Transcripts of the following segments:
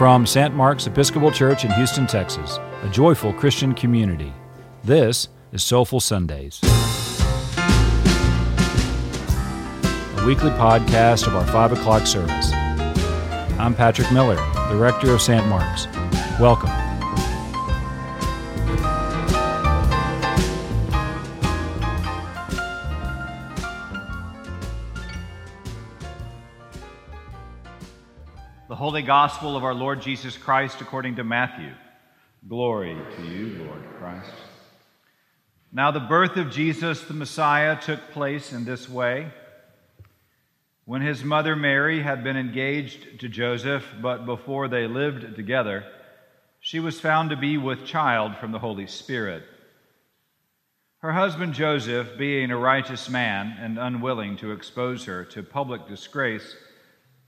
From St. Mark's Episcopal Church in Houston, Texas, a joyful Christian community, this is Soulful Sundays, a weekly podcast of our 5 o'clock service. I'm Patrick Miller, the rector of St. Mark's. Welcome. The Holy Gospel of our Lord Jesus Christ according to Matthew. Glory to you, Lord Christ. Now, the birth of Jesus the Messiah took place in this way. When his mother Mary had been engaged to Joseph, but before they lived together, she was found to be with child from the Holy Spirit. Her husband Joseph, being a righteous man and unwilling to expose her to public disgrace,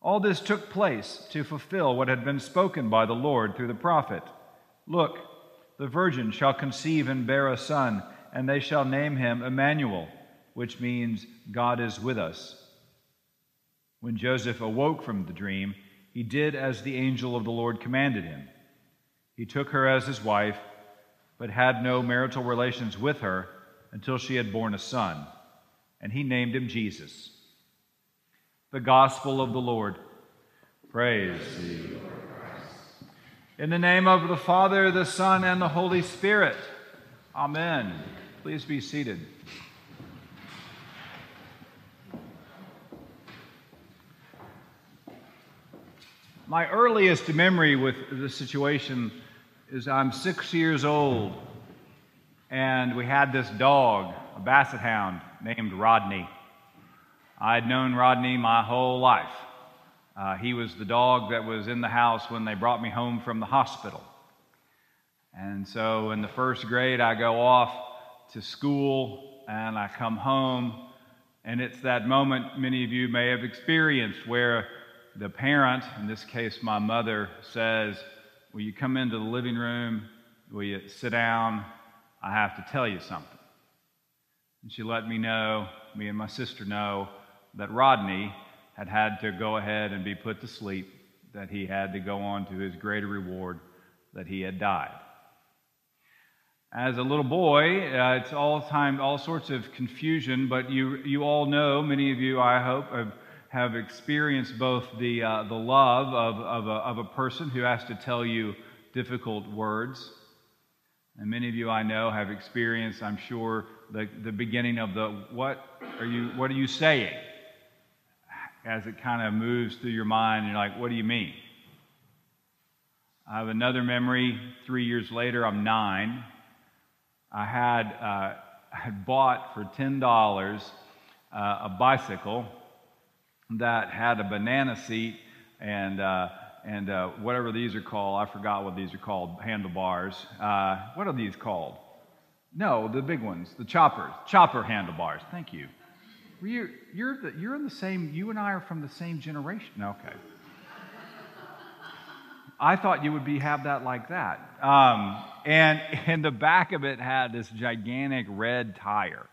All this took place to fulfill what had been spoken by the Lord through the prophet. Look, the virgin shall conceive and bear a son, and they shall name him Emmanuel, which means God is with us. When Joseph awoke from the dream, he did as the angel of the Lord commanded him. He took her as his wife, but had no marital relations with her until she had borne a son, and he named him Jesus. The Gospel of the Lord. Praise thee. In the name of the Father, the Son, and the Holy Spirit. Amen. Please be seated. My earliest memory with this situation is I'm six years old, and we had this dog, a basset hound named Rodney. I'd known Rodney my whole life. Uh, he was the dog that was in the house when they brought me home from the hospital. And so in the first grade, I go off to school and I come home, and it's that moment many of you may have experienced where the parent, in this case my mother, says, Will you come into the living room? Will you sit down? I have to tell you something. And she let me know, me and my sister know, that Rodney had had to go ahead and be put to sleep, that he had to go on to his greater reward, that he had died. As a little boy, uh, it's all time, all sorts of confusion, but you, you all know, many of you, I hope, have have experienced both the, uh, the love of, of a, of a person who has to tell you difficult words. And many of you I know have experienced, I'm sure, the, the beginning of the what are you what are you saying? As it kind of moves through your mind, you're like, what do you mean? I have another memory. Three years later, I'm nine. I had, uh, I had bought for ten dollars uh, a bicycle that had a banana seat and uh, and uh, whatever these are called. I forgot what these are called. Handlebars. Uh, what are these called? No, the big ones, the choppers, chopper handlebars. Thank you. You're, you're, the, you're in the same. You and I are from the same generation. Okay. I thought you would be have that like that. Um, and and the back of it had this gigantic red tire,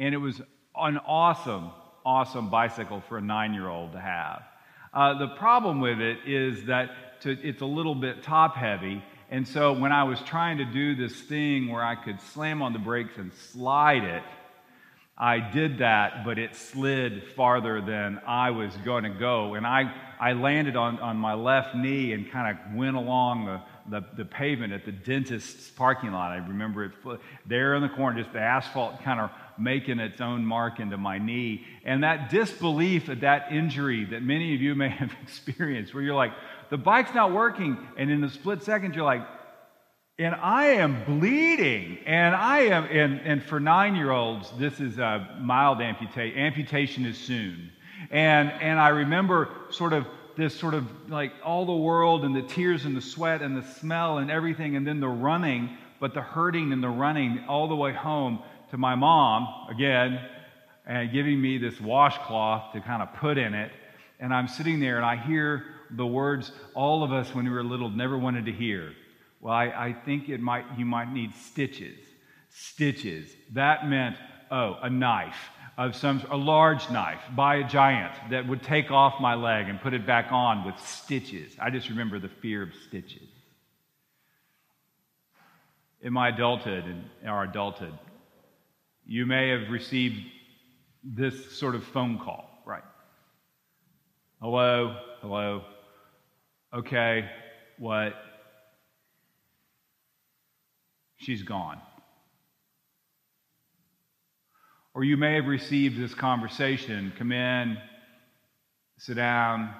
and it was an awesome awesome bicycle for a nine year old to have. Uh, the problem with it is that to, it's a little bit top heavy. And so when I was trying to do this thing where I could slam on the brakes and slide it, I did that, but it slid farther than I was going to go. And I, I landed on, on my left knee and kind of went along the, the, the, pavement at the dentist's parking lot. I remember it there in the corner, just the asphalt kind of making its own mark into my knee. And that disbelief at that injury that many of you may have experienced, where you're like, the bike's not working, and in a split second, you're like, and I am bleeding, and I am, and, and for nine year olds, this is a mild amputation. Amputation is soon. And, and I remember sort of this sort of like all the world and the tears and the sweat and the smell and everything, and then the running, but the hurting and the running all the way home to my mom again, and giving me this washcloth to kind of put in it. And I'm sitting there and I hear the words all of us when we were little never wanted to hear. Well, I, I think it might you might need stitches. Stitches. That meant, oh, a knife of some a large knife by a giant that would take off my leg and put it back on with stitches. I just remember the fear of stitches. In my adulthood and our adulthood, you may have received this sort of phone call, right? Hello, hello. Okay, what? She's gone. Or you may have received this conversation come in, sit down,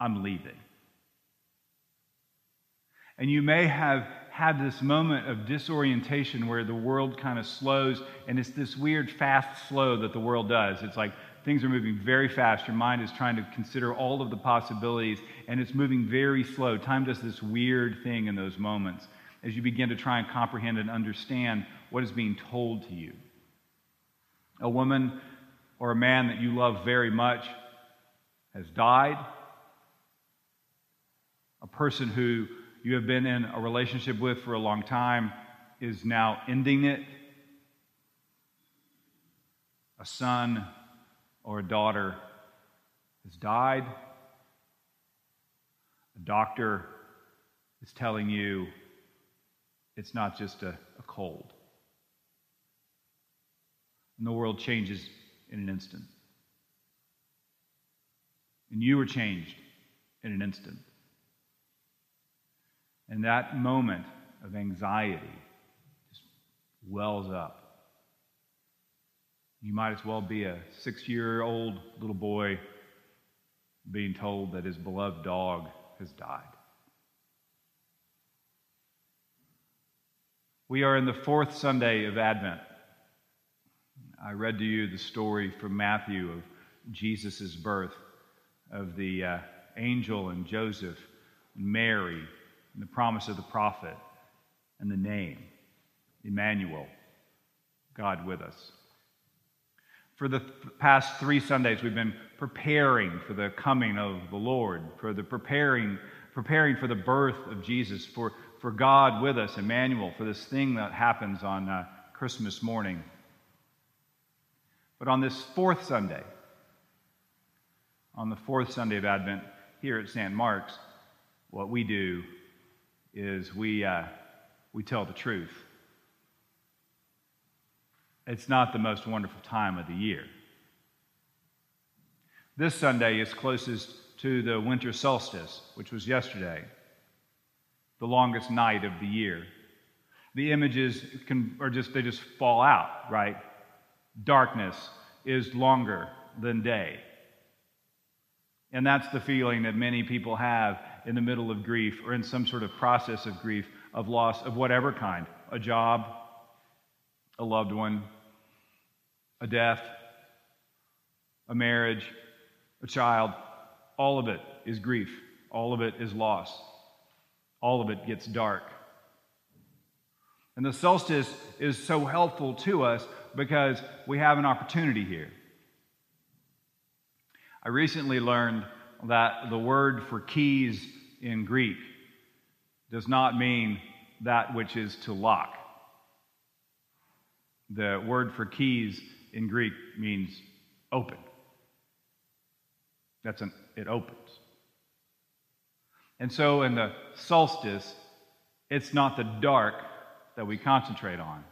I'm leaving. And you may have had this moment of disorientation where the world kind of slows, and it's this weird fast slow that the world does. It's like things are moving very fast. Your mind is trying to consider all of the possibilities, and it's moving very slow. Time does this weird thing in those moments as you begin to try and comprehend and understand what is being told to you. A woman or a man that you love very much has died. A person who you have been in a relationship with for a long time is now ending it. A son or a daughter has died. A doctor is telling you it's not just a, a cold. And the world changes in an instant. And you were changed in an instant. And that moment of anxiety just wells up. You might as well be a six year old little boy being told that his beloved dog has died. We are in the fourth Sunday of Advent. I read to you the story from Matthew of Jesus' birth, of the uh, angel and Joseph, and Mary, and the promise of the prophet, and the name, Emmanuel, God with us. For the past three Sundays, we've been preparing for the coming of the Lord, for the preparing, preparing for the birth of Jesus, for, for God with us, Emmanuel, for this thing that happens on uh, Christmas morning. But on this fourth Sunday, on the fourth Sunday of Advent here at St. Mark's, what we do is we, uh, we tell the truth. It's not the most wonderful time of the year. This Sunday is closest to the winter solstice, which was yesterday, the longest night of the year. The images can, are just, they just fall out, right? darkness is longer than day. And that's the feeling that many people have in the middle of grief or in some sort of process of grief, of loss of whatever kind a job, a loved one, a death, a marriage, a child. All of it is grief. All of it is loss. All of it gets dark. And the solstice is so helpful to us because we have an opportunity here. I recently learned that the word for keys in Greek does not mean that which is to lock. The word for keys in Greek means open. That's an it opens. And so in the solstice, it's not the dark that we concentrate on.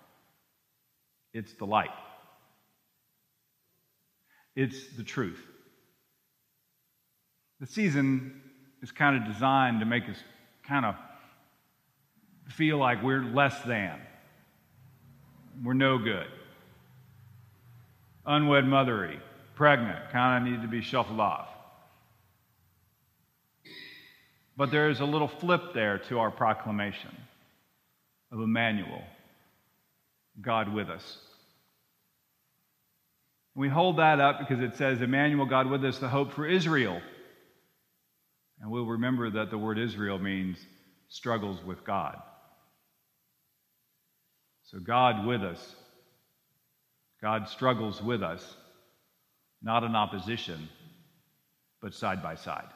It's the light. It's the truth. The season is kind of designed to make us kind of feel like we're less than. We're no good. Unwed mothery, pregnant, kind of need to be shuffled off. But there is a little flip there to our proclamation of Emmanuel, God with us. We hold that up because it says, Emmanuel, God with us, the hope for Israel. And we'll remember that the word Israel means struggles with God. So, God with us. God struggles with us, not in opposition, but side by side.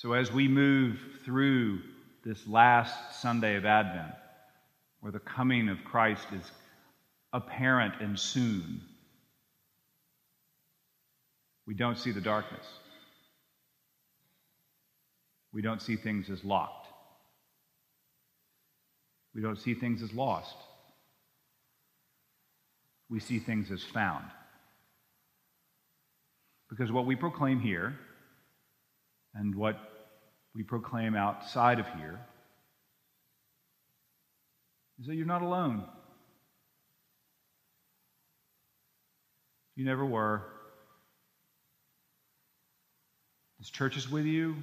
So, as we move through this last Sunday of Advent, where the coming of Christ is apparent and soon, we don't see the darkness. We don't see things as locked. We don't see things as lost. We see things as found. Because what we proclaim here and what we proclaim outside of here is that you're not alone. You never were. This church is with you.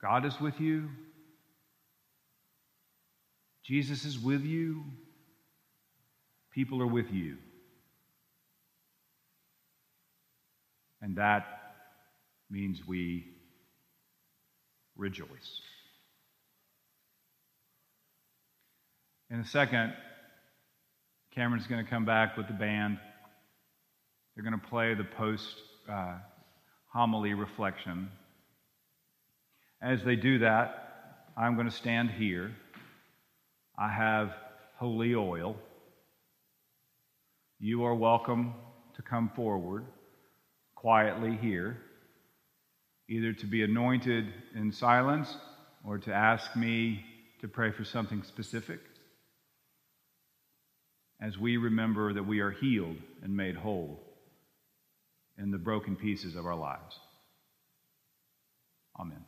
God is with you. Jesus is with you. People are with you. And that means we rejoice. In a second, Cameron's going to come back with the band. They're going to play the post uh, homily reflection. As they do that, I'm going to stand here. I have holy oil. You are welcome to come forward quietly here, either to be anointed in silence or to ask me to pray for something specific as we remember that we are healed and made whole in the broken pieces of our lives. Amen.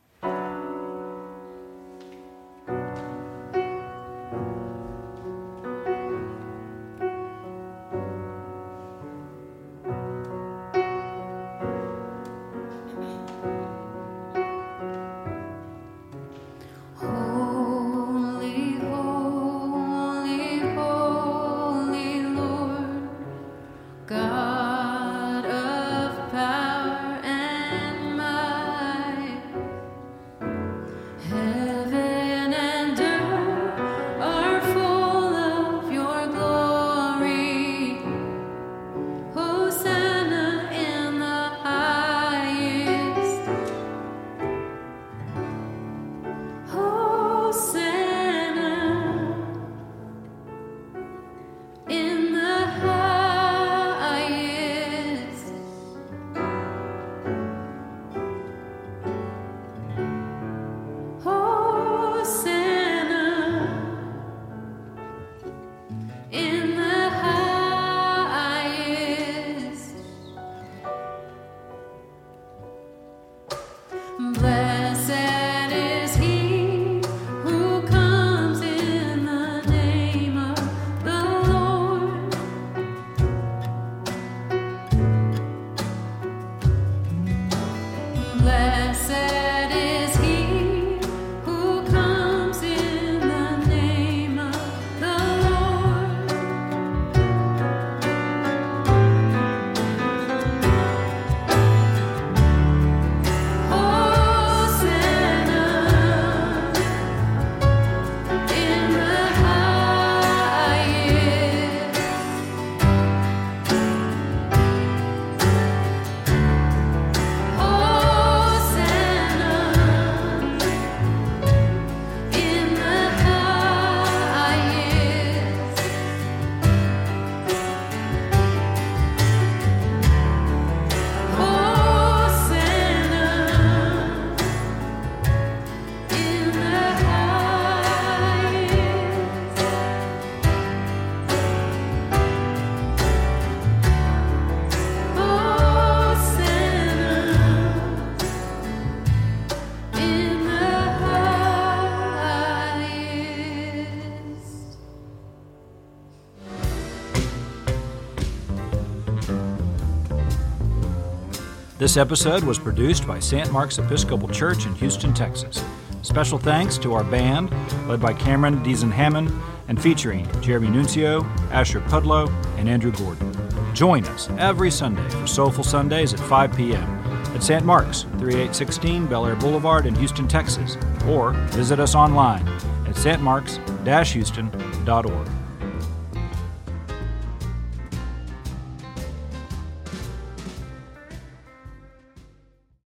This episode was produced by St. Mark's Episcopal Church in Houston, Texas. Special thanks to our band, led by Cameron Deason Hammond, and featuring Jeremy Nuncio, Asher Pudlow, and Andrew Gordon. Join us every Sunday for Soulful Sundays at 5 p.m. at St. Mark's, 3816 Bellaire Boulevard in Houston, Texas, or visit us online at stmarks-houston.org.